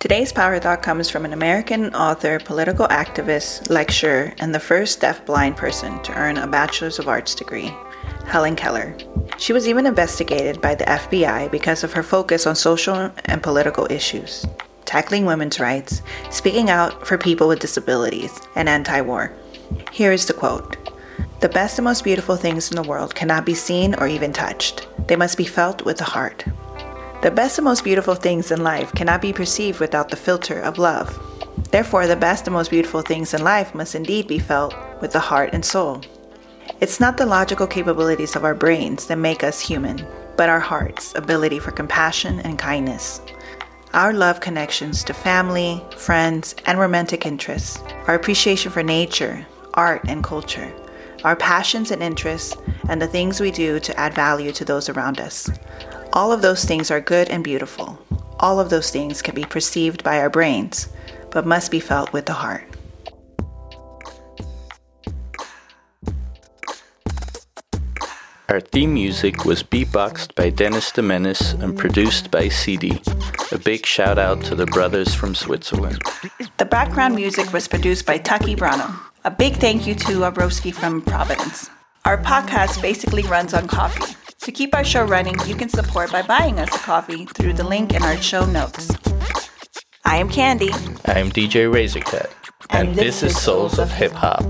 Today's Power Thought comes from an American author, political activist, lecturer, and the first deaf-blind person to earn a Bachelor's of Arts degree, Helen Keller. She was even investigated by the FBI because of her focus on social and political issues, tackling women's rights, speaking out for people with disabilities, and anti-war. Here is the quote. The best and most beautiful things in the world cannot be seen or even touched. They must be felt with the heart. The best and most beautiful things in life cannot be perceived without the filter of love. Therefore, the best and most beautiful things in life must indeed be felt with the heart and soul. It's not the logical capabilities of our brains that make us human, but our heart's ability for compassion and kindness. Our love connections to family, friends, and romantic interests, our appreciation for nature, art, and culture, our passions and interests, and the things we do to add value to those around us. All of those things are good and beautiful. All of those things can be perceived by our brains, but must be felt with the heart. Our theme music was beatboxed by Dennis de Menace and produced by CD. A big shout out to the brothers from Switzerland. The background music was produced by Taki Brano. A big thank you to Abroski from Providence. Our podcast basically runs on coffee. To keep our show running, you can support by buying us a coffee through the link in our show notes. I am Candy. I am DJ Razorcut, and, and this, this is Souls of Hip Hop.